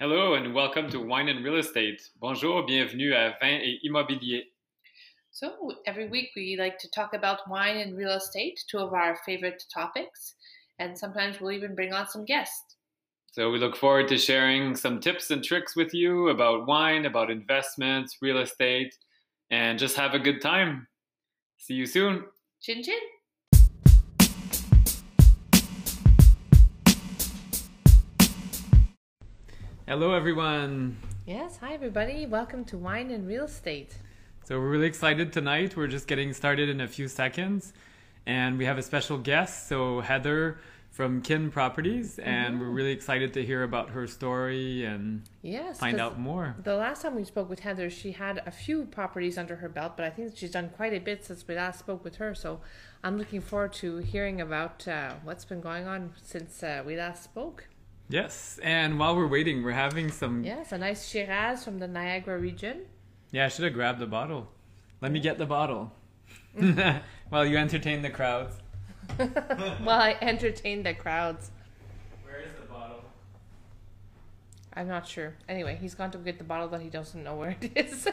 Hello and welcome to Wine and Real Estate. Bonjour, bienvenue à Vin et Immobilier. So, every week we like to talk about wine and real estate, two of our favorite topics, and sometimes we'll even bring on some guests. So, we look forward to sharing some tips and tricks with you about wine, about investments, real estate, and just have a good time. See you soon. Chin chin. Hello, everyone. Yes, hi everybody. Welcome to Wine and Real Estate. So, we're really excited tonight. We're just getting started in a few seconds, and we have a special guest. So, Heather from Kin Properties, and we're really excited to hear about her story and Yes. find out more. The last time we spoke with Heather, she had a few properties under her belt, but I think she's done quite a bit since we last spoke with her. So I'm looking forward to hearing about uh, what's been going on since uh, we last spoke. Yes, and while we're waiting, we're having some. Yes, a nice Shiraz from the Niagara region. Yeah, I should have grabbed the bottle. Let me get the bottle. While you entertain the crowds. While I entertain the crowds. Where is the bottle? I'm not sure. Anyway, he's gone to get the bottle that he doesn't know where it is.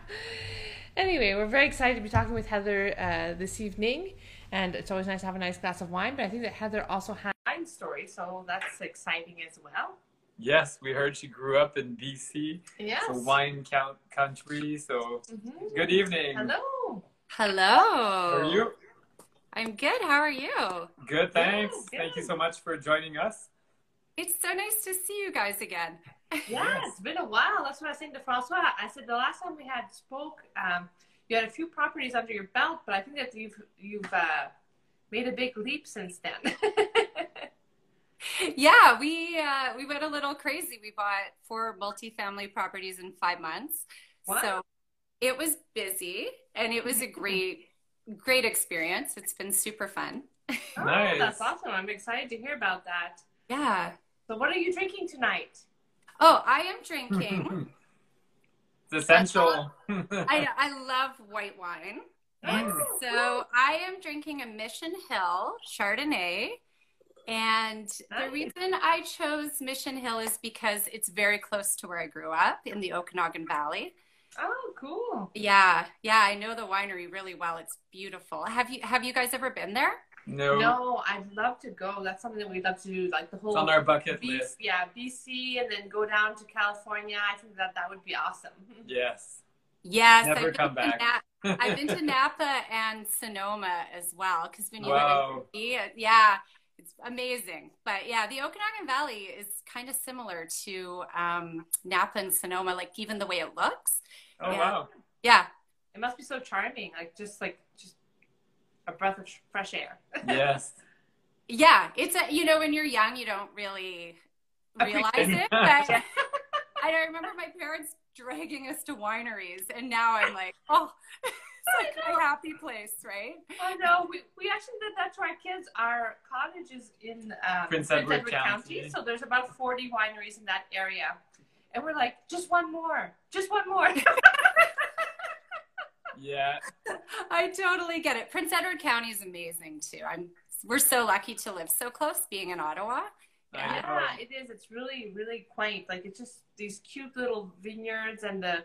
anyway, we're very excited to be talking with Heather uh, this evening, and it's always nice to have a nice glass of wine. But I think that Heather also has a story, so that's exciting as well. Yes, we heard she grew up in BC, Yes. so wine count country. So Mhm. good evening. Hello. Hello. How are you? I'm good. How are you? Good, thanks. Good, Thank you so much for joining us. It's so nice to see you guys again. Yeah, Yes. it's been a while. That's what I was saying to Francois. I said the last time we had spoke, um, you had a few properties under your belt, but I think that you've you've uh, made a big leap since then. Yeah, we uh, we went a little crazy. We bought four multifamily properties in five months. Wow. So it was busy and it was a great great experience. It's been super fun. Oh, Nice. that's awesome. I'm excited to hear about that. Yeah. So, what are you drinking tonight? Oh, I am drinking. it's essential. I I love white wine. Mm. So I am drinking a Mission Hill Chardonnay. And the reason I chose Mission Hill is because it's very close to where I grew up in the Okanagan Valley. Oh, cool. Yeah, yeah, I know the winery really well. It's beautiful. Have you have you guys ever been there? no, No, I'd love to go. That's something that we'd love to do, like the whole it's on our bucket B- list. yeah, BC, and then go down to California. I think that that would be awesome. Yes. Yes, Never I've come back. To I've been to Napa and Sonoma as well because when you Wow. go to yeah, it's amazing. But yeah, the Okanagan Valley is kind of similar to um, Napa and Sonoma, like even the way it looks. Oh Yeah. wow. Yeah, It must be so charming, like just like just a breath of fresh air. Yes. yeah. It's a you know when you're young, you don't really realize it. it. But I remember my parents dragging us to wineries, and now I'm like, oh, it's like my happy place, right? Oh no, we, we actually did that to our kids. Our cottage is in um, Prince Edward County. so there's about 40 wineries in that area. And we're like, just one more, just one more. Yeah. I totally get it. Prince Edward County is amazing too. I'm we're so lucky to live so close being in Ottawa. I Yeah. know. yeah, it is. It's really, really quaint. Like it's just these cute little vineyards, and the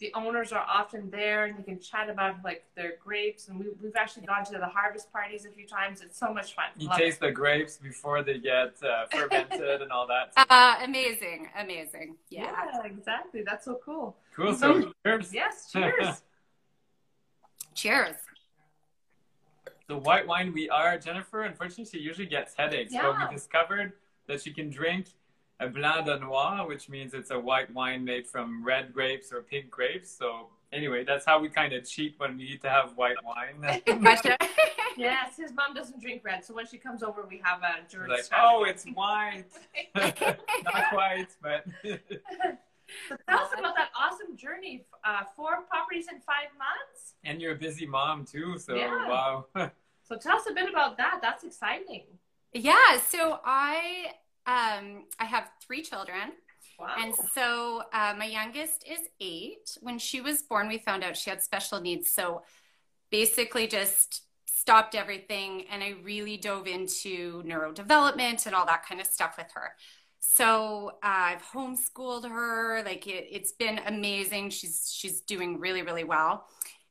the owners are often there, and you can chat about like their grapes. And we, we've actually gone to the harvest parties a few times. It's so much fun. You Love taste it. the grapes before they get uh, fermented and all that. Uh amazing, amazing. Yeah. Yeah, exactly. That's so cool. Cool. So cheers. Yes, cheers. Cheers. The white wine we are, Jennifer, unfortunately, she usually gets headaches. So Yeah. we discovered that she can drink a blanc de noir, which means it's a white wine made from red grapes or pink grapes. So anyway, that's how we kind of cheat when we need to have white wine. Gotcha. yes, his mom doesn't drink red, so when she comes over, we have a George. like, Strait. oh, it's white. Not quite, but So tell us about that awesome journey. Uh, four properties in five months. and you're a busy mom too. So Yeah. wow. So tell us a bit about that. That's exciting. yeah, so I um I have three children. Wow. And so uh, my youngest is eight. When she was born, we found out she had special needs. So basically, just stopped everything and I really dove into neurodevelopment and all that kind of stuff with her. so uh, I've homeschooled her. Like it, has been amazing. She's she's doing really really well.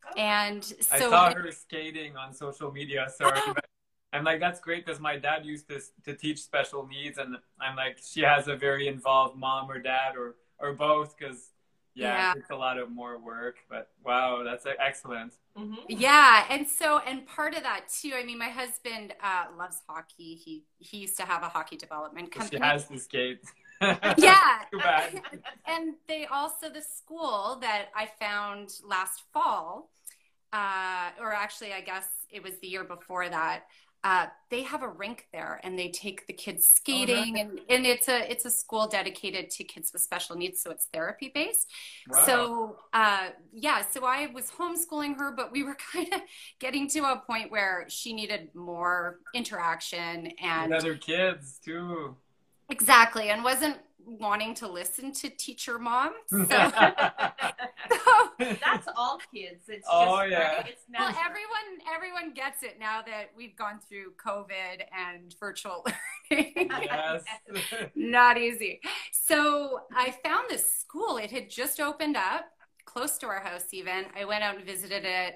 Oh. And so I saw her skating on social media. Sorry, but I'm like that's great because my dad used to to teach special needs, and I'm like she has a very involved mom or dad or or both because yeah, yeah. it's a lot of more work. But wow, that's excellent. Mm-hmm. Yeah, and so and part of that too. I mean, my husband uh, loves hockey. He he used to have a hockey development company. She has the skates. yeah, and they also the school that I found last fall, uh, or actually, I guess it was the year before that uh, they have a rink there and they take the kids oh, skating oh, and, and it's a it's a school dedicated to kids with special needs so it's therapy based. Wow. so uh, yeah so i was homeschooling her but we were kind of getting to a point where she needed more interaction and, and other kids too. Exactly and wasn't wanting to listen to teacher mom. So, that's all kids. It's oh just, yeah. Right? It's well, everyone everyone gets it now that we've gone through COVID and virtual learning. Yes. Not easy. So I found this school. It had just opened up close to our house. Even I went out and visited it.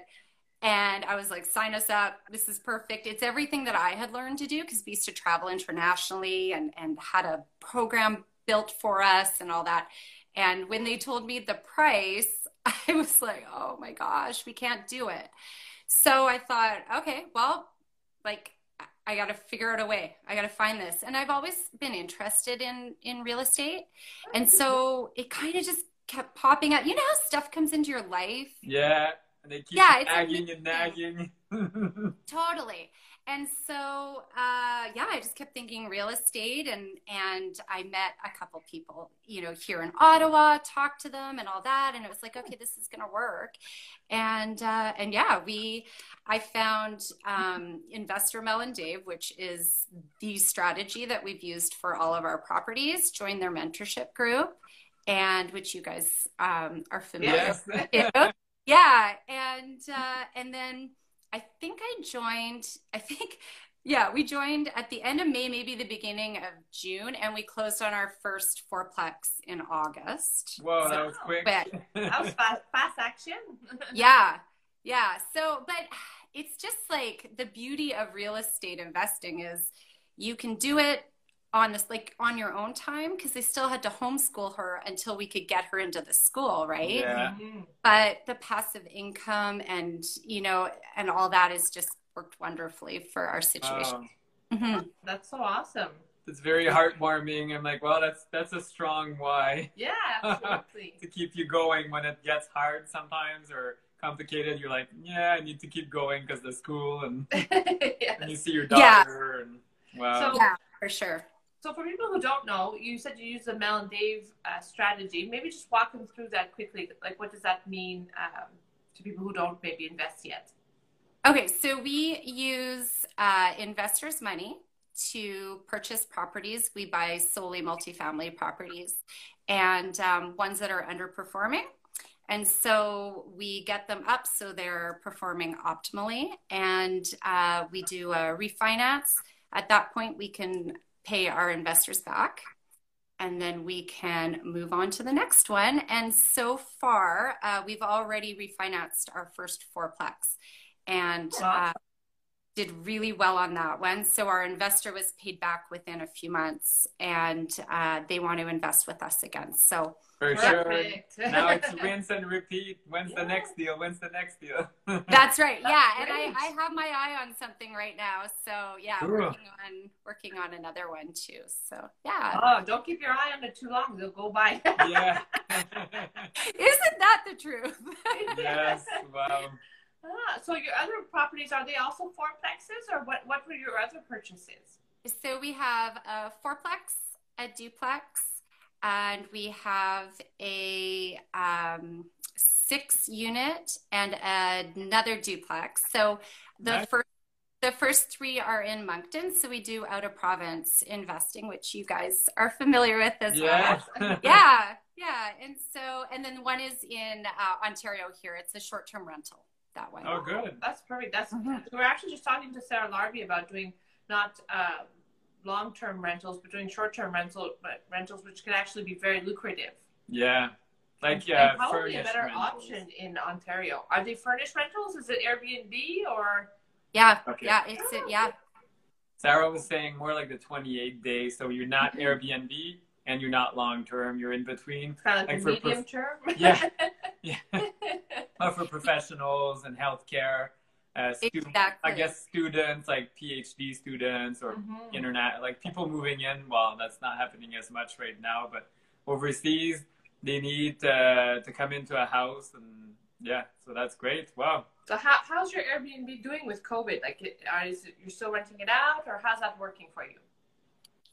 And I was like, sign us up. This is perfect. It's everything that I had learned to do because we used to travel internationally and, and had a program built for us and all that. And when they told me the price, I was like, oh my gosh, we can't do it. So I thought, okay, well, like I got to figure out a way. I got to find this. And I've always been interested in in real estate. And so it kind of just kept popping up. You know how stuff comes into your life? Yeah. And they keep yeah, nagging and nagging. totally and so uh, yeah i just kept thinking real estate and and i met a couple people you know here in ottawa talked to them and all that. And it was like okay this is going to work. And uh, and yeah we i found um, investor mel and dave which is the strategy that we've used for all of our properties join their mentorship group and which you guys um, are familiar yes. with. Yeah. And uh, and then I think I joined, I think, yeah, we joined at the end of May, maybe the beginning of June, and we closed on our first fourplex in August. Whoa, so, that was quick. But, that was fast, fast action. yeah, yeah. So, but it's just like the beauty of real estate investing is you can do it on this like on your own time because they still had to homeschool her until we could get her into the school right yeah. Mm-hmm. but the passive income and you know and all that has just worked wonderfully for our situation oh. mm-hmm. that's so awesome it's very heartwarming i'm like well that's that's a strong why yeah absolutely to keep you going when it gets hard sometimes or complicated you're like yeah i need to keep going because the school and, yes. and you see your daughter yeah. and wow so, yeah for sure so for people who don't know, you said you use the Mel and Dave uh, strategy. Maybe just walk them through that quickly. Like, what does that mean um, to people who don't maybe invest yet? Okay, so we use uh, investors' money to purchase properties. We buy solely multifamily properties and um, ones that are underperforming. And so we get them up so they're performing optimally. And uh, we do a refinance. At that point, we can pay our investors back and then we can move on to the next one. And so far, uh, we've already refinanced our first fourplex and uh, did really well on that one. So our investor was paid back within a few months, and uh, they want to invest with us again. So for Perfect. sure. now it's rinse and repeat. When's yeah. the next deal? When's the next deal? That's right. Yeah, That's and I, I have my eye on something right now. So yeah, Ooh. working on working on another one too. So yeah. Oh, don't keep your eye on it too long; they'll go by. yeah. Isn't that the truth? yes. Wow. Ah, so your other properties are they also fourplexes, or what? What were your other purchases? So we have a fourplex, a duplex, and we have a um, six unit and another duplex. So the nice. first the first three are in Moncton, so we do out of province investing, which you guys are familiar with as yeah. well. yeah, yeah, and so and then one is in uh, Ontario here. It's a short term rental. That one. Oh, good. That's perfect. That's mm-hmm. we're actually just talking to Sarah Larbi about doing not. Uh, long-term rentals, but doing short-term rental rentals, which can actually be very lucrative. Yeah, like yeah, and probably a better rentals. option in Ontario. Are they furnished rentals? Is it Airbnb or? Yeah, okay. yeah, it's it. Yeah. Sarah was saying more like the 28 days, so you're not mm-hmm. Airbnb and you're not long term. You're in between. Kind of like, like medium prof- term. Yeah, yeah. but for professionals and healthcare uh, students, exactly. I guess students like PhD students or mm-hmm. internet, like people moving in. Well, that's not happening as much right now, but overseas they need uh, to come into a house, and yeah, so that's great. Wow. So how, how's your Airbnb doing with COVID? Like, is it, you're still renting it out, or how's that working for you?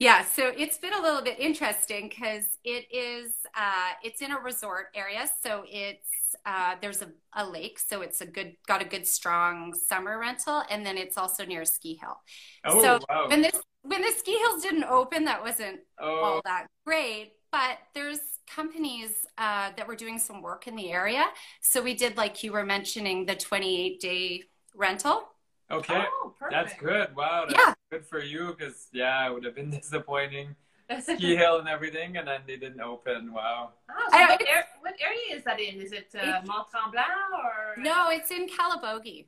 Yeah, so it's been a little bit interesting because it is uh, it's in a resort area, so it's uh, there's a, a lake, so it's a good got a good strong summer rental, and then it's also near a ski hill. Oh, so wow. when this when the ski hills didn't open, that wasn't oh. all that great. But there's companies uh, that were doing some work in the area, so we did like you were mentioning the 28 day rental. Okay, oh, that's good. Wow, that's yeah. good for you because yeah, it would have been disappointing. Ski hill and everything, and then they didn't open. Wow. Oh, so what, er- what, area is that in? Is it uh, Mont Tremblant or? No, it's in Calabogie.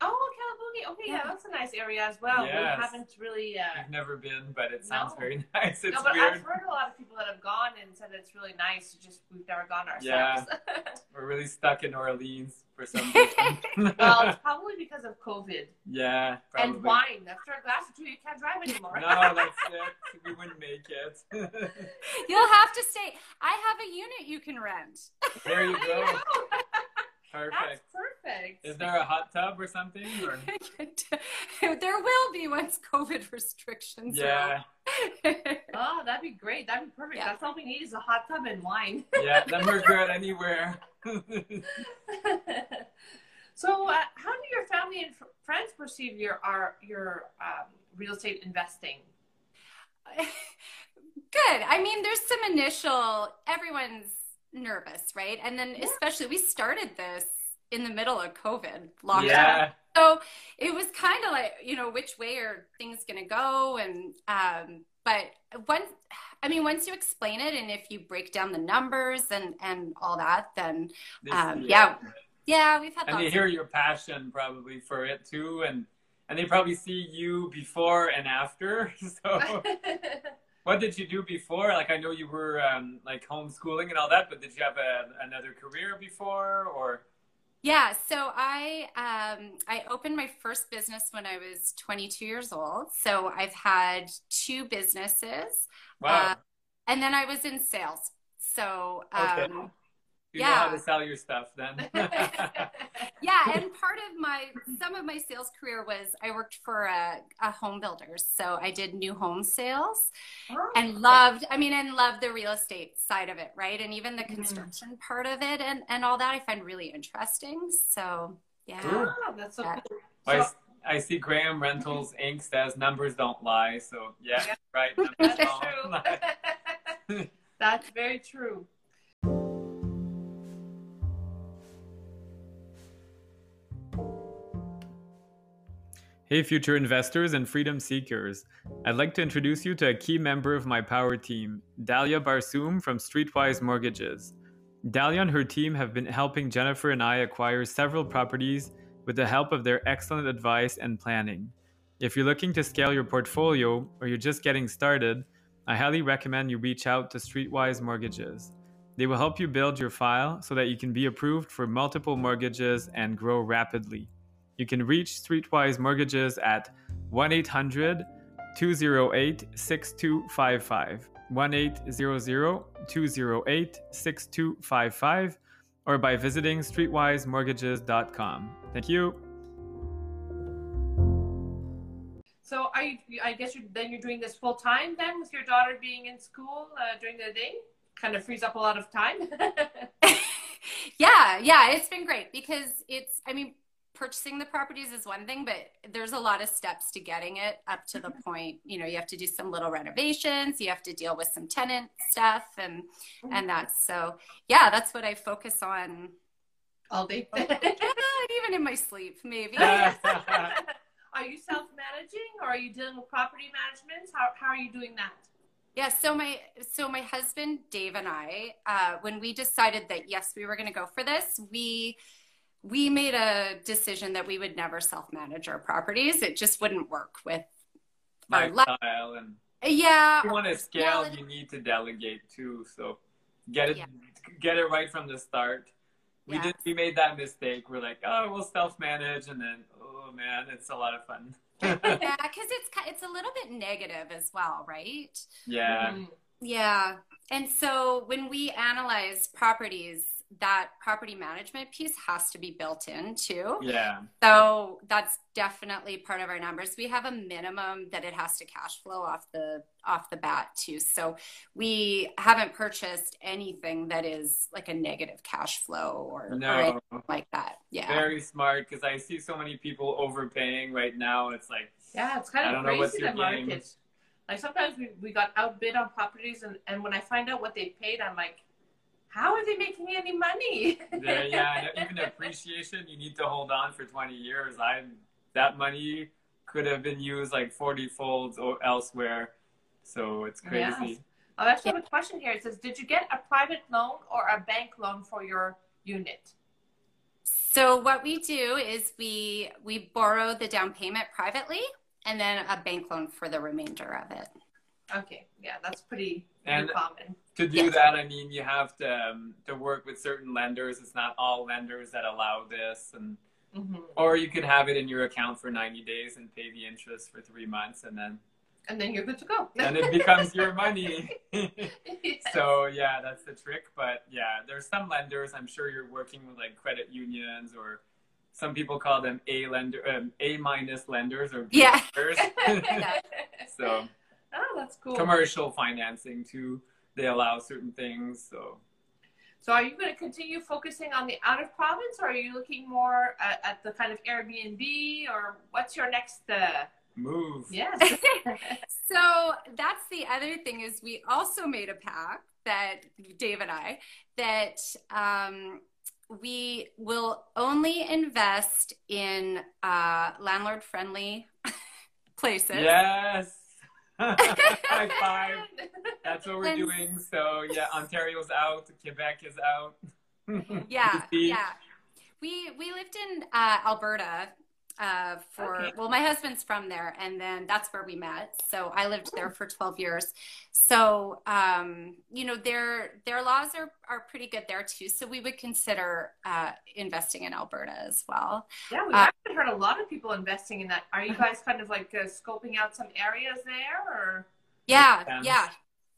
Oh, Calabogie. Okay, yeah. yeah. that's a nice area as well. Yes. We haven't really. Uh, I've never been, but it sounds no. very nice. It's no, but weird. I've heard a lot of people that have gone and said it's really nice. Just we've never gone ourselves. Yeah, we're really stuck in Orleans for some reason. well, it's probably because of COVID. Yeah, probably. And wine. After a glass or two, you can't drive anymore. no, that's it. We wouldn't make it. You'll have to stay. I have a unit you can rent. There you go. Perfect. That's perfect. Is there a hot tub or something? Or? there will be once COVID restrictions. Yeah. oh, that'd be great. That'd be perfect. Yeah. That's all we need is a hot tub and wine. yeah, then we're good anywhere. so, uh, how do your family and friends perceive your our, your um, real estate investing? Good. I mean, there's some initial. Everyone's nervous, right? And then yeah. especially we started this in the middle of COVID lockdown. Yeah. So it was kind of like, you know, which way are things going to go? And, um, but once, I mean, once you explain it and if you break down the numbers and, and all that, then, um, yeah, yeah, we've had And they hear of- your passion probably for it too. And, and they probably see you before and after. So what did you do before? Like, I know you were um, like homeschooling and all that, but did you have a, another career before or? Yeah, so I um, I opened my first business when I was 22 years old. So I've had two businesses. Wow. Uh, and then I was in sales. So um, okay you yeah. know how to sell your stuff then. yeah, and part of my some of my sales career was I worked for a, a home builder, so I did new home sales, oh, and loved. I mean, and loved the real estate side of it, right? And even the mm-hmm. construction mm. part of it, and and all that I find really interesting. So yeah, cool. oh, that's so yeah. cool. I, I see Graham Rentals Inc. says numbers don't lie. So yeah, yeah. right. That's true. that's very true. Hey, future investors and freedom seekers. I'd like to introduce you to a key member of my power team, Dalia Barsoum from Streetwise Mortgages. Dalia and her team have been helping Jennifer and I acquire several properties with the help of their excellent advice and planning. If you're looking to scale your portfolio or you're just getting started, I highly recommend you reach out to Streetwise Mortgages. They will help you build your file so that you can be approved for multiple mortgages and grow rapidly. You can reach Streetwise Mortgages at 1 800 208 6255, 1 800 208 6255, or by visiting streetwisemortgages.com. Thank you. So, are you, I guess you're, then you're doing this full time then with your daughter being in school uh, during the day? Kind of frees up a lot of time. yeah, yeah, it's been great because it's, I mean, purchasing the properties is one thing, but there's a lot of steps to getting it up to the mm-hmm. point. You know, you have to do some little renovations, you have to deal with some tenant stuff, and mm-hmm. and that's so. Yeah, that's what I focus on all day. Even in my sleep, maybe. are you self-managing or are you dealing with property management? How, how are you doing that? Yeah, so my so my husband Dave and I, uh, when we decided that yes, we were going to go for this, we we made a decision that we would never self-manage our properties. It just wouldn't work with our lifestyle and yeah. If you want to scale, well, you need to delegate too. So get it yeah. get it right from the start. We yeah. did we made that mistake. We're like, oh, we'll self-manage, and then oh man, it's a lot of fun. yeah, because it's it's a little bit negative as well, right? Yeah. Mm-hmm. Yeah, and so when we analyze properties, that property management piece has to be built in too. Yeah. So that's definitely part of our numbers. We have a minimum that it has to cash flow off the off the bat too. So we haven't purchased anything that is like a negative cash flow or, no. or like that. Yeah. Very smart because I see so many people overpaying right now. It's like yeah, it's kind of crazy the market. Like sometimes we, we got outbid on properties and, and when I find out what they paid, I'm like, how are they making any money? yeah, yeah, even appreciation, you need to hold on for 20 years. I that money could have been used like 40 folds or elsewhere. So it's crazy. Yes. Oh, I actually have a question here. It says, did you get a private loan or a bank loan for your unit? So what we do is we we borrow the down payment privately and then a bank loan for the remainder of it. Okay, yeah, that's pretty, pretty and common to do that, I mean, you have to um, to work with certain lenders. It's not all lenders that allow this, and mm-hmm. or you could have it in your account for ninety days and pay the interest for three months, and then and then you're good to go. and it becomes your money. yes. So yeah, that's the trick. But yeah, there's some lenders. I'm sure you're working with like credit unions or some people call them A lender, um, A minus lenders or yeah. so oh, that's cool. Commercial financing too they allow certain things. So, so are you going to continue focusing on the out of province, or are you looking more at, at the kind of Airbnb, or what's your next uh, move? Yes. so that's the other thing is we also made a pact that Dave and I that. Um, we will only invest in uh, landlord friendly places. Yes. High five. That's what we're and, doing. So yeah, Ontario's out. Quebec is out. yeah, yeah. We we lived in uh, Alberta uh, for okay. well, my husband's from there, and then that's where we met. So I lived there for twelve years. So um, you know their their laws are are pretty good there too. So we would consider uh, investing in Alberta as well. Yeah, we've uh, actually heard a lot of people investing in that. Are you guys kind of like uh, scoping out some areas there, or? Yeah, yeah,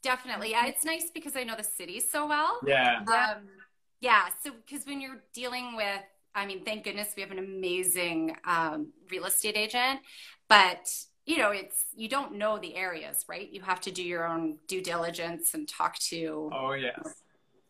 definitely. Yeah, it's nice because I know the city so well. Yeah. Um, yeah. So because when you're dealing with I mean, thank goodness we have an amazing um, real estate agent, but you know, it's you don't know the areas, right? You have to do your own due diligence and talk to oh yes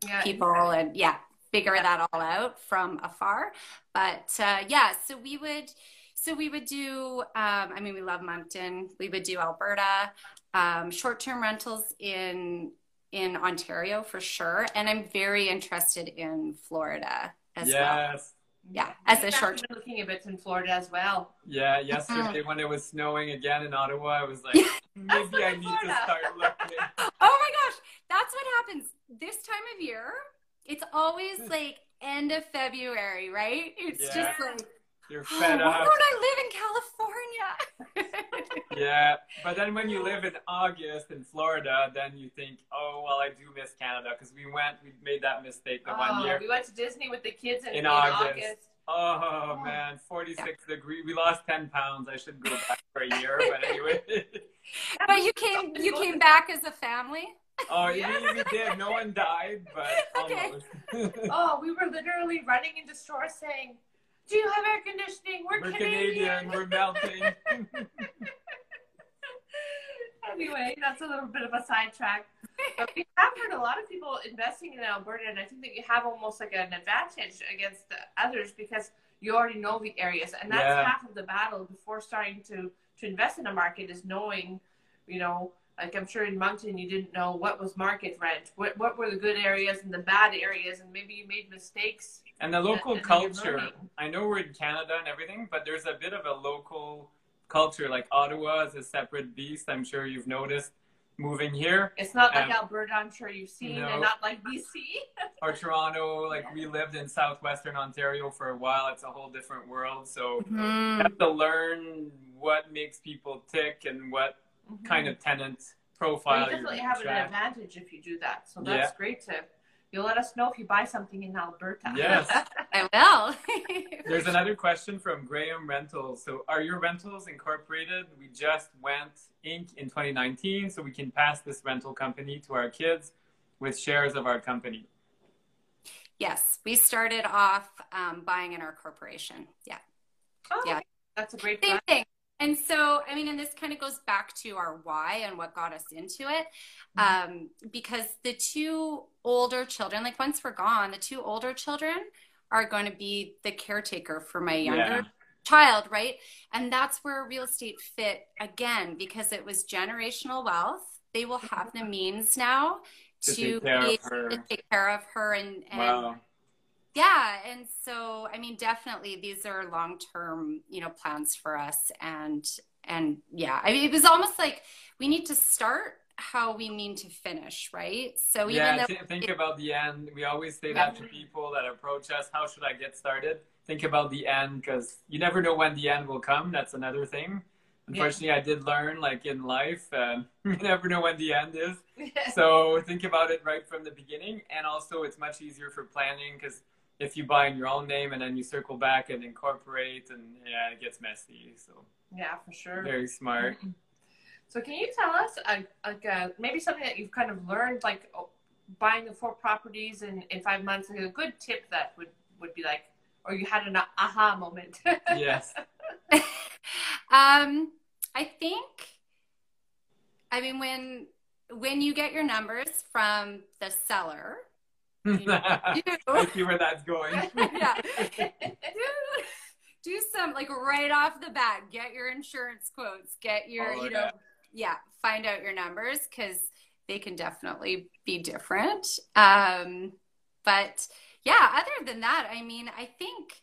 yeah, people and yeah, figure yeah. that all out from afar. But uh, yeah, so we would so we would do um, I mean, we love Moncton. We would do Alberta, um, short-term rentals in in Ontario for sure, and I'm very interested in Florida as yes. well. Yes yeah, as a short. Looking a bit in Florida as well. Yeah, mm-hmm. yesterday when it was snowing again in Ottawa, I was like, maybe I need Florida. to start looking. oh my gosh, that's what happens this time of year. It's always hmm. like end of February, right? It's yeah. just like you're fed oh, up. Why don't I live in California? yeah, but then when you live in August in Florida, then you think, oh well, I do miss Canada because we went, we made that mistake the oh, one year. We went to Disney with the kids in, in, in August. August. Oh, oh, man, 46 yeah. degree. We lost 10 pounds. I shouldn't go back for a year, but anyway. but you came, you came back as a family. Oh, yeah, we, did. No one died, but okay. oh, we were literally running into stores saying, do you have air conditioning? We're, we're Canadian. Canadian. We're melting. anyway, that's a little bit of a sidetrack. But we have heard a lot of people investing in Alberta, and I think that you have almost like an advantage against the others because you already know the areas, and that's yeah. half of the battle before starting to to invest in a market is knowing, you know, like I'm sure in Moncton you didn't know what was market rent, what what were the good areas and the bad areas, and maybe you made mistakes and the local and, culture, I know we're in Canada and everything, but there's a bit of a local culture. Like Ottawa is a separate beast. I'm sure you've noticed moving here. It's not like um, Alberta, I'm sure you've seen, and not like BC. or Toronto, like yeah. we lived in southwestern Ontario for a while. It's a whole different world. So mm-hmm. you have to learn what makes people tick and what mm-hmm. kind of tenant profile. Well, you definitely have an advantage if you do that. So that's yeah. great to You'll let us know if you buy something in Alberta. Yes. I will. There's another question from Graham Rentals. So, are your rentals incorporated? We just went Inc. in 2019, so we can pass this rental company to our kids with shares of our company. Yes, we started off um, buying in our corporation. Yeah. Oh, yeah. That's a great Same thing. And so, I mean, and this kind of goes back to our why and what got us into it. Mm-hmm. Um, because the two older children, like once we're gone, the two older children are going to be the caretaker for my younger yeah. child, right? And that's where real estate fit again, because it was generational wealth. They will have the means now to, to, take, care to take care of her and, and wow yeah and so i mean definitely these are long term you know plans for us and and yeah i mean it was almost like we need to start how we mean to finish right? So yeah th- think it, about the end. We always say that to people that approach us how should i get started? Think about the end because you never know when the end will come. That's another thing. Unfortunately yeah. i did learn like in life uh, you never know when the end is. So think about it right from the beginning and also it's much easier for planning because if you buy in your own name and then you circle back and incorporate and yeah it gets messy so. Yeah for sure. Very smart. So can you tell us uh, like uh, maybe something that you've kind of learned like oh, buying the four properties in, in five months like a good tip that would would be like or you had an aha moment? Yes. Um i think i mean when when you get your numbers from the seller I see where that's going. yeah. Do, some like right off the bat, get your insurance quotes, get your, oh, you know, yeah, find out your numbers because they can definitely be different. Um, but yeah, other than that, I mean, I think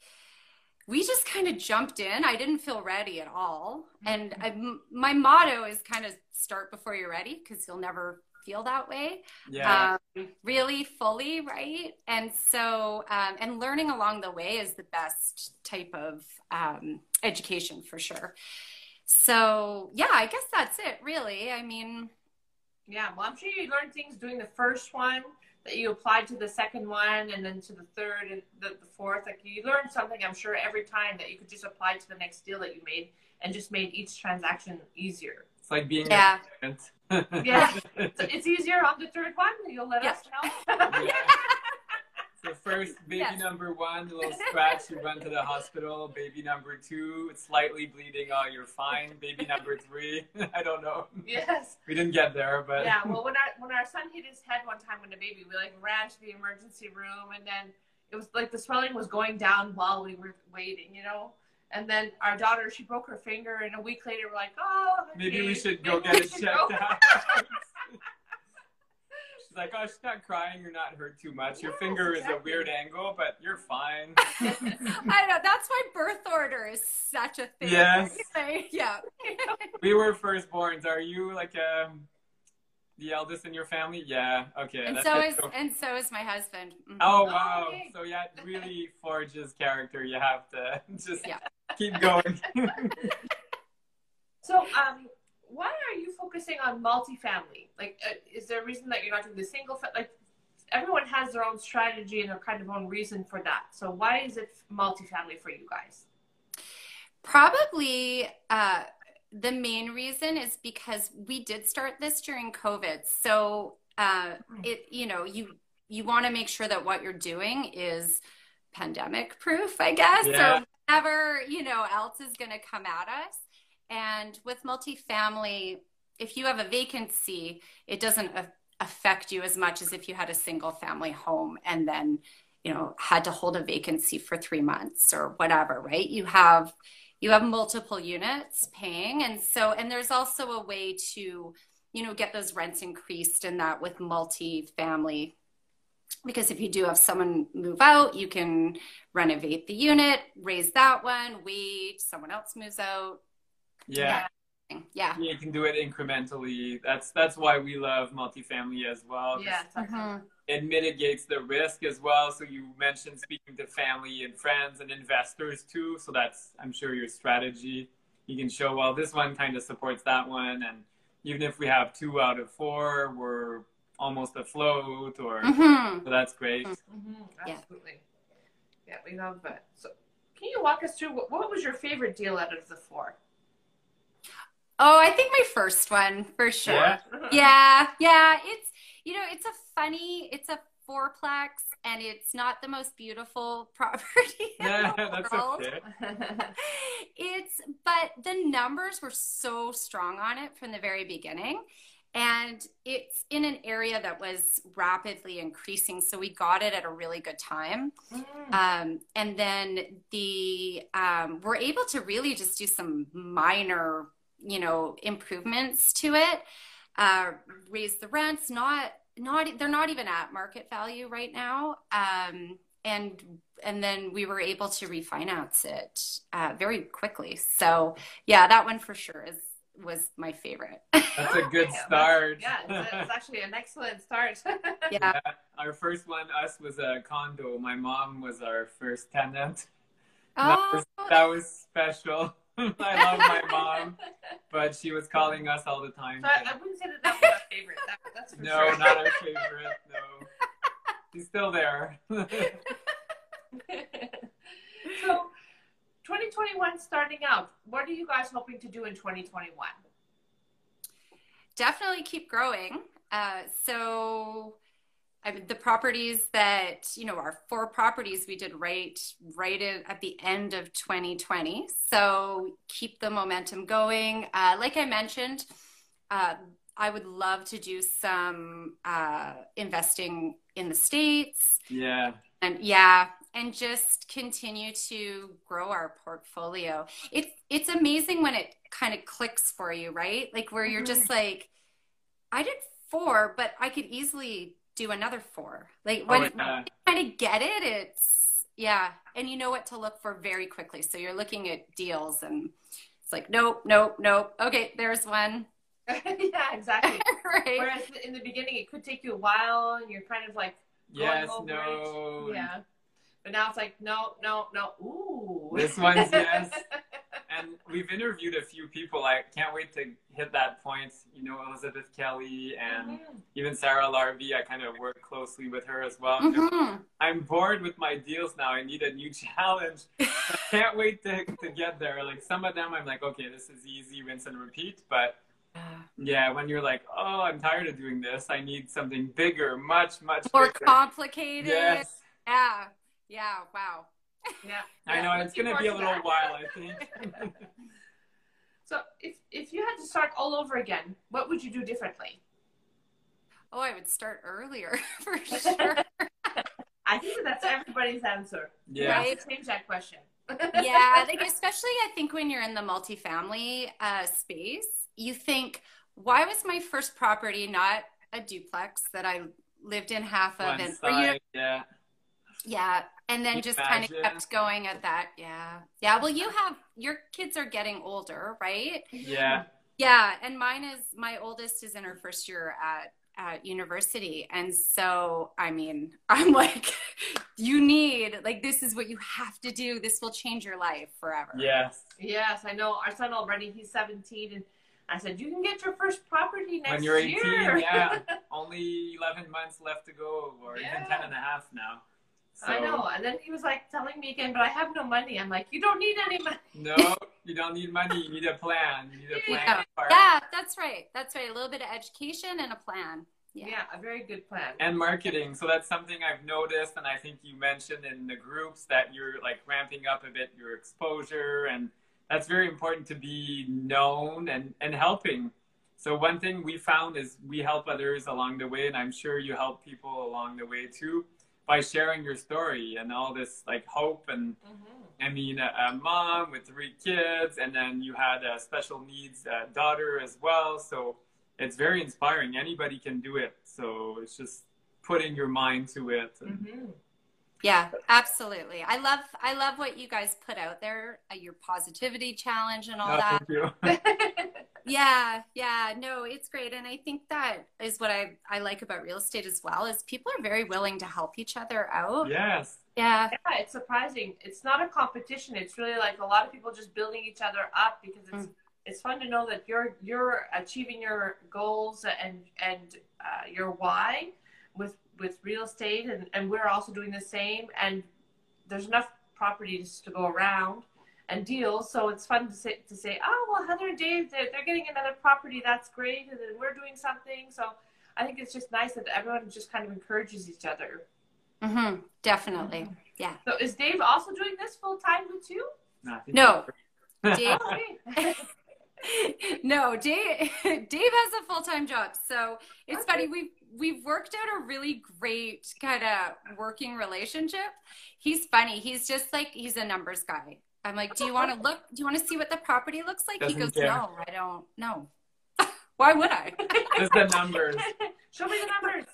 we just kind of jumped in. I didn't feel ready at all. And mm-hmm. I, my motto is kind of start before you're ready because you'll never feel that way yeah. Um, really fully right? And so um, and learning along the way is the best type of um, education for sure. So yeah i guess that's it really. I mean yeah well i'm sure you learned things doing the first one that you applied to the second one and then to the third and the, the fourth. Like you learned something i'm sure every time that you could just apply to the next deal that you made and just made each transaction easier it's like being yeah. yeah. So it's easier on the third one. You'll let yeah. us know. yeah. So first, baby yes. number one, a little scratch, you run to the hospital. Baby number two, it's slightly bleeding. Oh, you're fine. Baby number three, I don't know. Yes. We didn't get there, but yeah. Well, when our when our son hit his head one time when the baby, we like ran to the emergency room, and then it was like the swelling was going down while we were waiting. You know. And then our daughter, she broke her finger, and a week later, we're like, oh, maybe we should go get it checked out. She's like, oh, she's not crying. You're not hurt too much. Your yes, finger exactly. is a weird angle, but you're fine. I know. That's why birth order is such a thing. Yes. yeah. we were firstborns. Are you like a um, the eldest in your family? Yeah. Okay. And so is so. and so is my husband. Mm-hmm. Oh wow! Oh, okay. So yeah, really forges character. You have to just yeah. Keep going. so um, why are you focusing on multifamily? Like, uh, is there a reason that you're not doing the single? Fa- like, everyone has their own strategy and their kind of own reason for that. So why is it multifamily for you guys? Probably. Uh, the main reason is because we did start this during COVID. So uh, hmm. it, you know, you you want to make sure that what you're doing is pandemic proof, I guess, yeah. or whatever you know else is going to come at us. And with multifamily, if you have a vacancy, it doesn't affect you as much as if you had a single family home and then you know had to hold a vacancy for three months or whatever, right? You have you have multiple units paying and so and there's also a way to you know get those rents increased in that with multi-family because if you do have someone move out you can renovate the unit raise that one wait someone else moves out Yeah. Yeah. You can do it incrementally. That's that's why we love multifamily as well. Yeah. It mm-hmm. mitigates the risk as well. So you mentioned speaking to family and friends and investors too. So that's I'm sure your strategy. You can show well this one kind of supports that one, and even if we have two out of four, we're almost afloat. Or Mhm. so that's great. hmm Yeah. Absolutely. Yeah. we love it. So, can you walk us through what, what was your favorite deal out of the four? Oh, I think my first one for sure. Yeah. Yeah, yeah. It's you know, it's a funny, it's a fourplex, and it's not the most beautiful property in Yeah, the that's world. okay. It's but the numbers were so strong on it from the very beginning. And it's in an area that was rapidly increasing. So we got it at a really good time. Mm. Um, and then the um, we're able to really just do some minor, you know, improvements to it, uh, raise the rents. Not not they're not even at market value right now. Um, and and then we were able to refinance it uh, very quickly. So yeah, that one for sure is was my favorite. That's a good start. Yeah, it's, it's actually an excellent start. yeah. Our first one, us, was a condo. My mom was our first tenant. Oh, That was, that was special. I love my mom, but she was calling us all the time. So I, I wouldn't say that that was our favorite. That, that's for no, sure. not our favorite. No, she's still there. So, 2021 starting out. What are you guys hoping to do in 2021? definitely keep growing. Uh, so, I mean, the properties that you know, our four properties we did right, right in, at the end of 2020. So keep the momentum going. Uh, like I mentioned, uh, I would love to do some uh, investing in the states, yeah, and yeah, and just continue to grow our portfolio. It's it's amazing when it kind of clicks for you, right? Like where you're just mm-hmm. like, I did four, but I could easily do another four. Like oh, when oh, you kind of get it, it's yeah, and you know what to look for very quickly. So you're looking at deals, and it's like, nope, nope, nope. Okay, there's one. yeah, exactly. right. Whereas in the beginning, it could take you a while, and you're kind of like, yes, over no. yeah. But now it's like, no, no, no. Ooh. This one's yes. And we've interviewed a few people. I can't wait to hit that point. You know, Elizabeth Kelly and Mhm. even Sarah Larbi. I kind of work closely with her as well. Mhm. I'm bored with my deals now. I need a new challenge. I can't wait to, to get there. Like some of them, I'm like, okay, this is easy, rinse and repeat. But yeah, when you're like, oh, I'm tired of doing this. I need something bigger, much, much More bigger. complicated. Yes, Yeah. Yeah. Wow. Yeah. I know. It's gonna be a little that. while, I think. So, if if you had to start all over again, what would you do differently? Oh, I would start earlier for sure. I think that's everybody's answer. yeah. Right. Let's change that question. yeah, like especially I think when you're in the multifamily uh, space, you think, why was my first property not a duplex that I lived in half of, One and or, you know, side, yeah. yeah, and then just kind of kept going at that. Yeah, yeah. Well, you have your kids are getting older, right? Yeah. Yeah, and mine is my oldest is in her first year at at university, and so I mean, I'm like, you need like this is what you have to do. This will change your life forever. Yes. Yes, I know. Our son already, he's 17, and I said, you can get your first property next year. When you're 18, year. yeah. Only 11 months left to go, or even 10 and a half now. So, I know. And then he was like telling me again, but I have no money. I'm like, you don't need any money. No, you don't need money. You need a plan. You need a plan. Yeah. Yeah, that's right. That's right. A little bit of education and a plan. Yeah, Yeah. a very good plan. And marketing. So that's something I've noticed, and I think you mentioned in the groups that you're like ramping up a bit your exposure, and that's very important to be known and, and helping. So one thing we found is we help others along the way, and I'm sure you help people along the way too by sharing your story and all this like hope and Mm-hmm. I mean, a, a mom with three kids, and then you had a special needs uh, daughter as well. So it's very inspiring. Anybody can do it. So it's just putting your mind to it. And Mm-hmm. Yeah, absolutely. I love I love what you guys put out there, uh, your positivity challenge and all Oh, that. thank you. Yeah, yeah, no, it's great. And I think that is what I, I like about real estate as well is people are very willing to help each other out. yes. Yeah. Yeah, it's surprising. It's not a competition. It's really like a lot of people just building each other up because it's Mm. it's fun to know that you're you're achieving your goals and and uh, your why with with real estate and and we're also doing the same and there's enough properties to go around and deals so it's fun to say to say oh well Heather and Dave they're, they're getting another property that's great and then we're doing something so I think it's just nice that everyone just kind of encourages each other. hmm Definitely. Yeah. So is Dave also doing this full time with you? No. I think No. you're- Dave, no, Dave, Dave has a full time job. So it's Okay. funny. We've, we've worked out a really great kind of working relationship. He's funny. He's just like, he's a numbers guy. I'm like, do you want to look, do you want to see what the property looks like? he Doesn't goes, care. no, I don't know. Why would I? Just the numbers. Show me the numbers.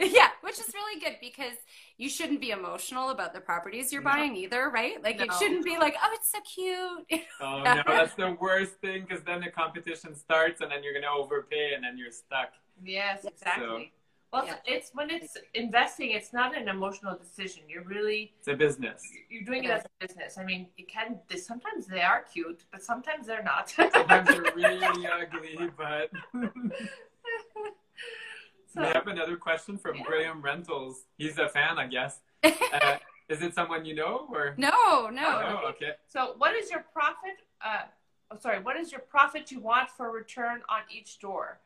yeah, which is really good because you shouldn't be emotional about the properties you're No. buying either, right? Like it shouldn't be like, oh, it's so cute. Oh no, that's the worst thing because then the competition starts and then you're gonna overpay and then you're stuck. Yes, exactly. Well, Yeah. it's when it's investing, it's not an emotional decision. You're really It's a business. you're doing it as a business. I mean, it can. they- Sometimes they are cute, but sometimes they're not. Sometimes they're really ugly, but so, we have another question from Yeah. Graham Rentals. He's a fan, I guess. Uh, is it someone you know or? no, no. Oh, okay. so what is your profit? Uh, oh, sorry. What is your profit you want for return on each door?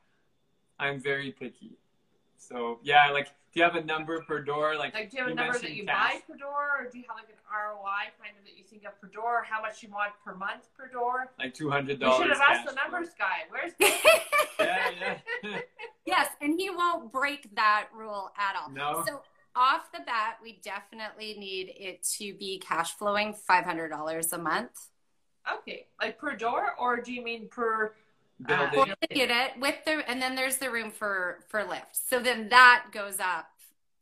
I'm very picky. So yeah, like, do you have a number per door? Like, Like, do you have a you number that you cash. buy per door, or do you have like an ROI kind of that you think of per door? How much you want per month per door? like two hundred dollars. dollars. should have asked the numbers guy. Where's the Yeah, yeah. yes, and he won't break that rule at all. No. So off the bat, we definitely need it to be cash flowing five hundred dollars a month. okay, like per door, or do you mean per? Building. For the unit with the and then there's the room for for lift. So then that goes up,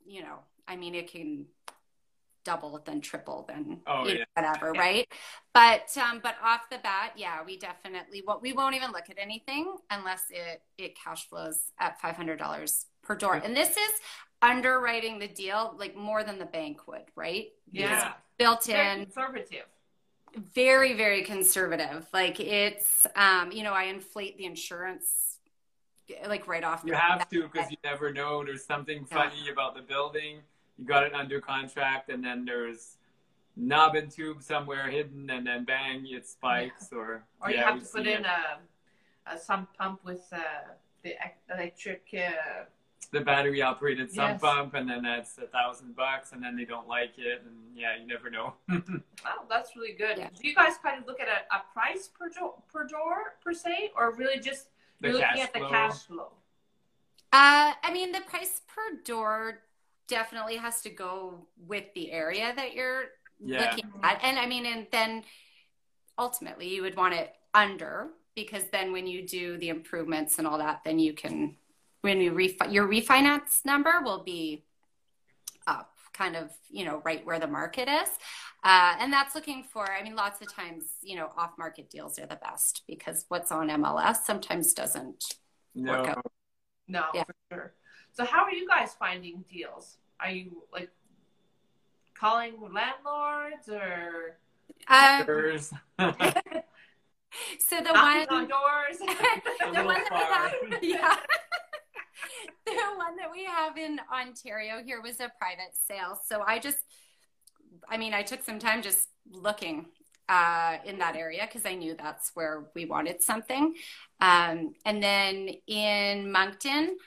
you know, I mean it can double then triple then Oh, you know, whatever, Yeah. right? But um but off the bat, yeah, we definitely what we won't even look at anything unless it it cash flows at five hundred dollars per door. And this is underwriting the deal like more than the bank would, right? Yeah, Built very in conservative. Very very conservative like it's um you know i inflate the insurance like right off You the have to because you never know. There's something Yeah. funny about the building. You got it under contract, and then there's knob and tube somewhere hidden, and then bang, it spikes. Or Or you yeah, have we've to put in a, a sump pump with uh, the electric. Uh, the battery operated sump Yes. pump, and then that's a thousand bucks, and then they don't like it, and yeah, you never know. oh, that's really good. Yeah. Do you guys kind of look at a, a price per door, per door per se, or really just the you're looking cash at the flow. cash flow? uh i mean the price per door definitely has to go with the area that you're Yeah. looking at and i mean and then ultimately you would want it under because then when you do the improvements and all that then you can when you refi- your refinance number will be up kind of you know right where the market is uh, and that's looking for i mean lots of times you know off market deals are the best because what's on mls sometimes doesn't No, work out. No, Yeah. for sure. So how are you guys finding deals? Are you like calling landlords or There's- so the knocking one on doors? the little one that we have, yeah. the one that we have in Ontario here was a private sale. So I just, I mean, I took some time just looking uh, in that area because I knew that's where we wanted something. Um, and then in Moncton,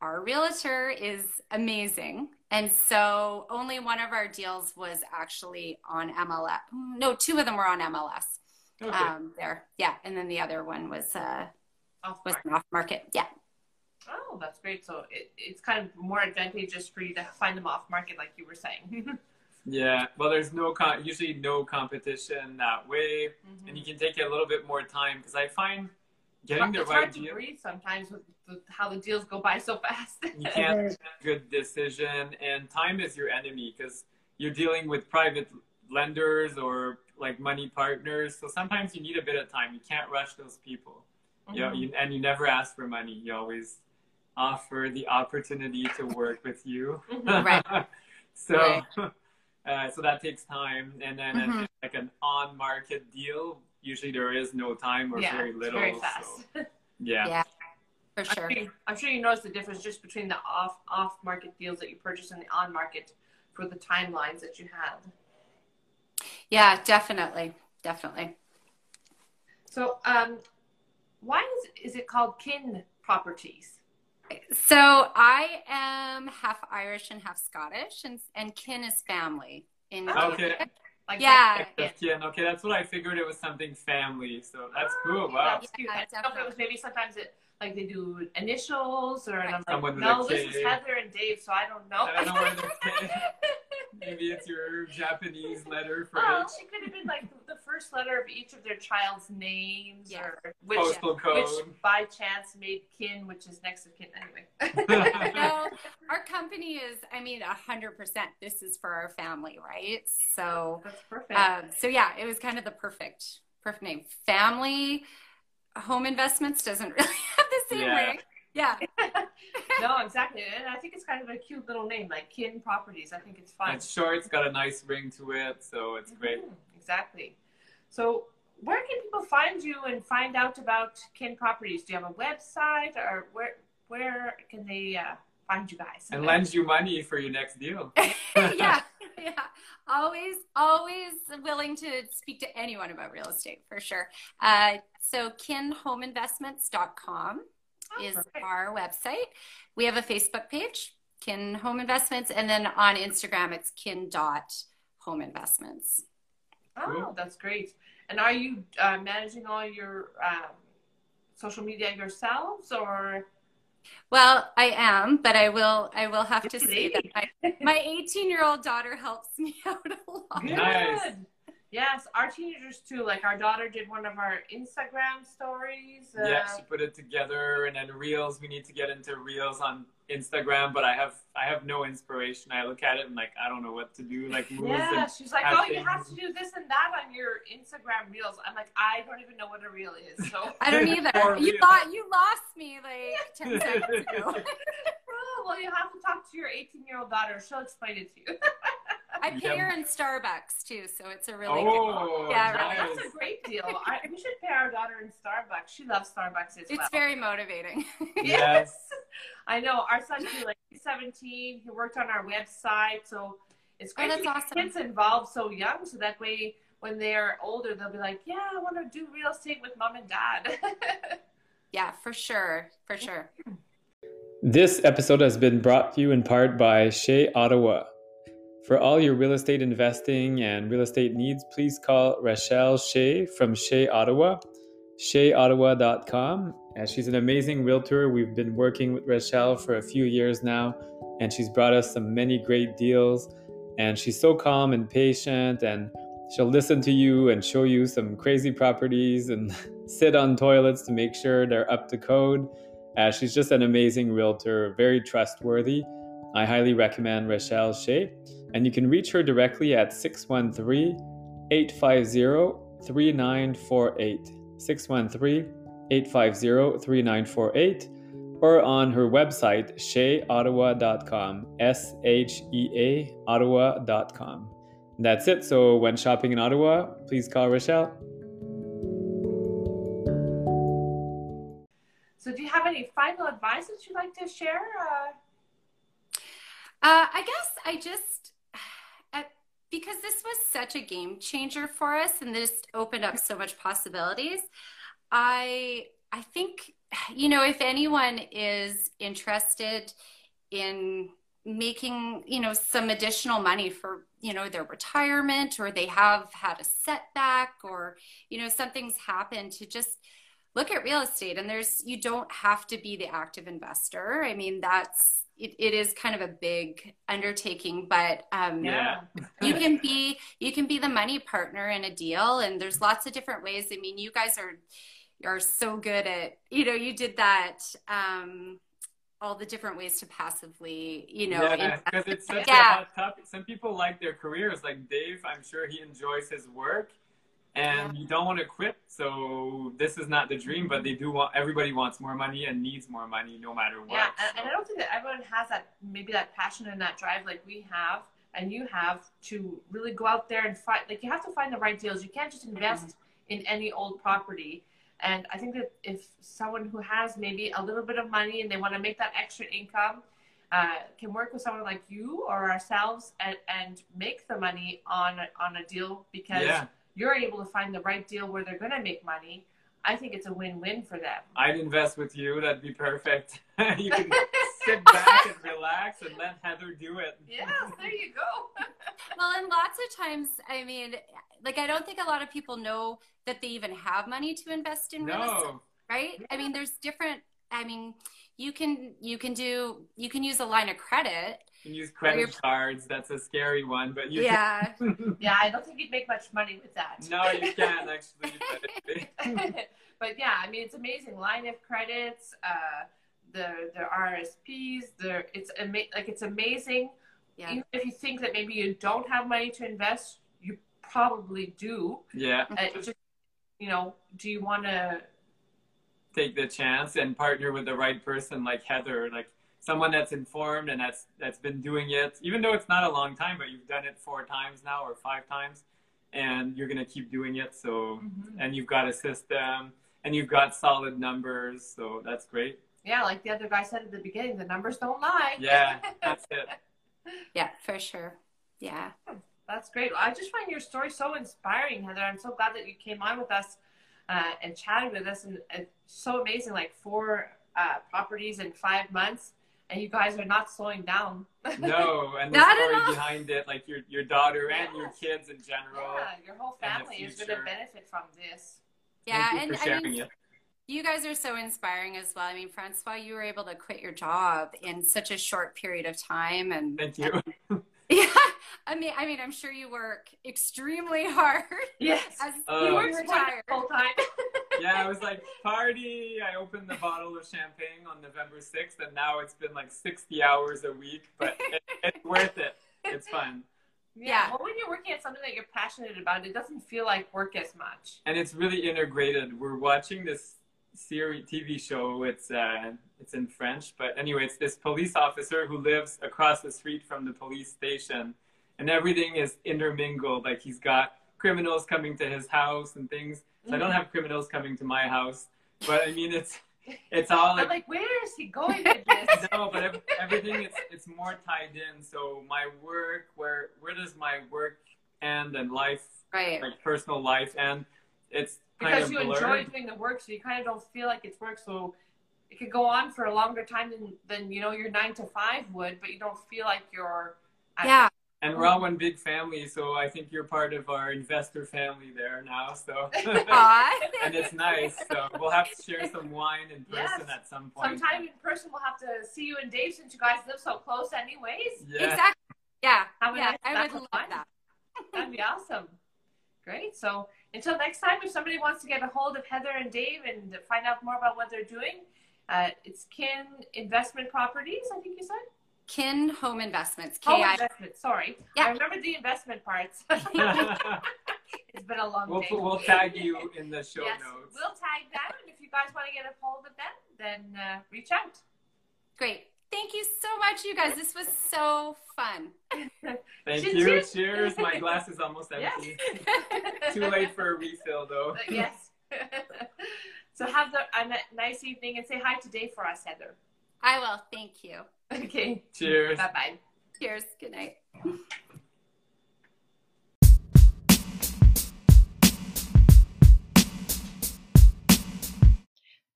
our realtor is amazing. And so only one of our deals was actually on MLS. No, two of them were on MLS. okay. Um, there, yeah, and then the other one was uh, Off was market. off market. Yeah, Oh, that's great. So it, it's kind of more advantageous for you to find them off market, like you were saying. yeah, well, there's no con- usually no competition that way, Mm-hmm. and you can take a little bit more time because I find getting the it's right hard to deal. breathe sometimes with, with how the deals go by so fast. you can't make a good decision and time is your enemy because you're dealing with private lenders or like money partners. So sometimes you need a bit of time. You can't rush those people. Mm-hmm. You know, you, and you never ask for money. You always offer the opportunity to work with you. Mm-hmm. right. so, right. Uh, so that takes time. And then mm-hmm. like an on-market deal, usually there is no time or yeah, very little. Very fast. So, yeah. Yeah. For sure. I'm, sure. I'm sure you notice the difference just between the off off market deals that you purchase and the on market for the timelines that you had. Yeah, definitely, definitely. So, um, why is is it called kin properties? So I am half Irish and half Scottish, and and kin is family in okay. Like yeah, like kin. Okay, that's what I figured. It was something family. So that's cool. Wow. That's cute. Yeah, I it was maybe sometimes it like they do initials or right. I'm like, no, this is Heather and Dave, so I don't know. I don't know where the Maybe it's your Japanese letter for oh, It could have been like the first letter of each of their child's names yeah. or which, postal code, which by chance made kin, which is next of kin. Anyway. no, our company is, I mean, hundred percent. This is for our family, right? So that's perfect. Um, so yeah, it was kind of the perfect, perfect name. Family home investments doesn't really have the same yeah. ring. Yeah. no, exactly. And I think it's kind of a cute little name, like Kin Properties. I think it's fun. It's short, it's got a nice ring to it, so it's great. Mm-hmm. Exactly. So, where can people find you and find out about Kin Properties? Do you have a website or where where can they uh, find you guys? And lend you money for your next deal. yeah. Yeah. Always, always willing to speak to anyone about real estate for sure. Uh, so kinhomeinvestments.com oh, is perfect. our website. We have a Facebook page, Kin Home Investments, and then on Instagram it's kin dot home investments. Oh, that's great. And are you uh, managing all your um, social media yourselves or? Well, I am, but I will. I will have to say that my, my 18 year old daughter helps me out a lot. Nice. Yes, our teenagers too. Like our daughter did one of our Instagram stories. Uh, yeah, she put it together, and then reels. We need to get into reels on Instagram, but I have I have no inspiration. I look at it and like I don't know what to do. Like yeah, she's like, oh, you have to do this and that on your Instagram reels. I'm like, I don't even know what a reel is. So I don't either. you thought you lost me like ten seconds ago. oh, well, you have to talk to your 18 year old daughter. She'll explain it to you. I pay yeah. her in Starbucks too, so it's a really oh, good Yeah, nice. that's a great deal. I, we should pay our daughter in Starbucks. She loves Starbucks as it's well. It's very motivating. yes. I know. Our son's like 17. He worked on our website, so it's oh, great oh, to get awesome. kids involved so young, so that way when they're older, they'll be like, "Yeah, I want to do real estate with mom and dad." yeah, for sure, for sure. This episode has been brought to you in part by Shea Ottawa. For all your real estate investing and real estate needs, please call Rachelle Shea from Shea Ottawa, sheaottawa.com. And she's an amazing realtor. We've been working with Rachelle for a few years now, and she's brought us some many great deals. And she's so calm and patient, and she'll listen to you and show you some crazy properties and sit on toilets to make sure they're up to code. Uh, she's just an amazing realtor, very trustworthy. I highly recommend Rachelle Shea. And you can reach her directly at 613 850 3948. 613 850 3948 or on her website, sheaottawa.com. S H E A Ottawa.com. That's it. So when shopping in Ottawa, please call Rachelle. So, do you have any final advice that you'd like to share? Uh... Uh, I guess I just Uh, because this was such a game changer for us and this opened up so much possibilities i i think you know if anyone is interested in making you know some additional money for you know their retirement or they have had a setback or you know something's happened to just look at real estate. And there's you don't have to be the active investor. I mean that's it, it is kind of a big undertaking but um, yeah. you can be you can be the money partner in a deal and there's lots of different ways i mean you guys are are so good at you know you did that um, all the different ways to passively, you know. Yeah, because it's such yeah. a hot topic. Some people like their careers. Like Dave, I'm sure he enjoys his work, and you don't want to quit. So this is not the dream, but they do want. Everybody wants more money and needs more money, no matter what. Yeah, and, and I don't think that everyone has that maybe that passion and that drive like we have and you have to really go out there and find. Like you have to find the right deals. You can't just invest mm-hmm. in any old property and I think that if someone who has maybe a little bit of money and they want to make that extra income, uh, can work with someone like you or ourselves and, and make the money on on a deal because yeah. You're able to find the right deal where they're going to make money. I think it's a win-win for them. I'd invest with you. That'd be perfect. you can sit back and relax and let Heather do it. Yes, there you go. well, and lots of times, I mean, like I don't think a lot of people know that they even have money to invest in no. real estate, right? I mean, there's different. I mean, you can you can do you can use a line of credit. You use credit cards. That's a scary one, but you yeah, yeah. I don't think you'd make much money with that. No, you can't actually. but yeah, I mean, it's amazing. Line of credits, uh, the the RSPs, the it's ama- like it's amazing. Yeah. Even if you think that maybe you don't have money to invest, you probably do. Yeah. Uh, just, you know, do you want to take the chance and partner with the right person like Heather, like someone that's informed and that's that's been doing it, even though it's not a long time, but you've done it four times now or five times, and you're gonna keep doing it. So, mm-hmm. and you've got a system and you've got solid numbers, so that's great. Yeah, like the other guy said at the beginning, the numbers don't lie. Yeah, that's it. yeah, for sure. Yeah. That's great. I just find your story so inspiring, Heather. I'm so glad that you came on with us uh, and chatted with us. And it's so amazing, like four uh, properties in five months, and you guys are not slowing down. no, and the not story behind it, like your your daughter yes. and your kids in general. Yeah, your whole family is going to benefit from this. Yeah, and I mean, it. you guys are so inspiring as well. I mean, Francois, you were able to quit your job in such a short period of time, and thank you. And, yeah, I mean, I mean, I'm sure you work extremely hard. Yes, as uh, you work retired full time. yeah, I was like party. I opened the bottle of champagne on November 6th, and now it's been like 60 hours a week, but it, it's worth it. It's fun. Yeah. yeah. Well, when you're working at something that you're passionate about, it doesn't feel like work as much. And it's really integrated. We're watching this series TV show. It's uh, it's in French, but anyway, it's this police officer who lives across the street from the police station, and everything is intermingled. Like he's got criminals coming to his house and things. So. I don't have criminals coming to my house, but I mean it's it's all like, like where is he going with this? no, but everything it's it's more tied in. So my work, where where does my work end and life, right. like personal life, and it's because you enjoy doing the work, so you kind of don't feel like it's work. So it could go on for a longer time than than you know your nine to five would, but you don't feel like you're. Yeah. And we're all one big family, so I think you're part of our investor family there now. So, and it's nice. So we'll have to share some wine in person yes. at some point. Sometime in person, we'll have to see you and Dave since you guys live so close, anyways. Yeah. Exactly. Yeah. yeah. Nice I would love fun. that. That'd be awesome. Great. So until next time, if somebody wants to get a hold of Heather and Dave and find out more about what they're doing, uh, it's Kin Investment Properties, I think you said? Kin Home Investments. K-I- Home Investment, sorry. Yeah. I remember the investment parts. it's been a long we'll, day. We'll tag you in the show yes, notes. We'll tag them. And if you guys want to get a hold of them, then uh, reach out. Great. Thank you so much, you guys. This was so fun. Thank cheers, you. Cheers. cheers. My glass is almost empty. Yes. Too late for a refill, though. Uh, yes. so have the, a nice evening and say hi to Dave for us, Heather. I will. Thank you. Okay. Cheers. Bye bye. Cheers. Good night.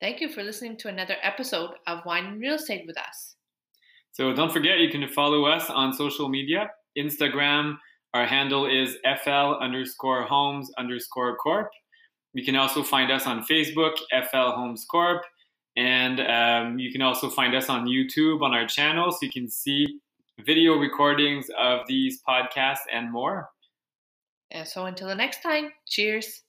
Thank you for listening to another episode of Wine and Real Estate with us. So don't forget, you can follow us on social media. Instagram, our handle is FL underscore homes underscore corp. You can also find us on Facebook, FL Homes Corp. And um, you can also find us on YouTube on our channel so you can see video recordings of these podcasts and more. And so until the next time, cheers.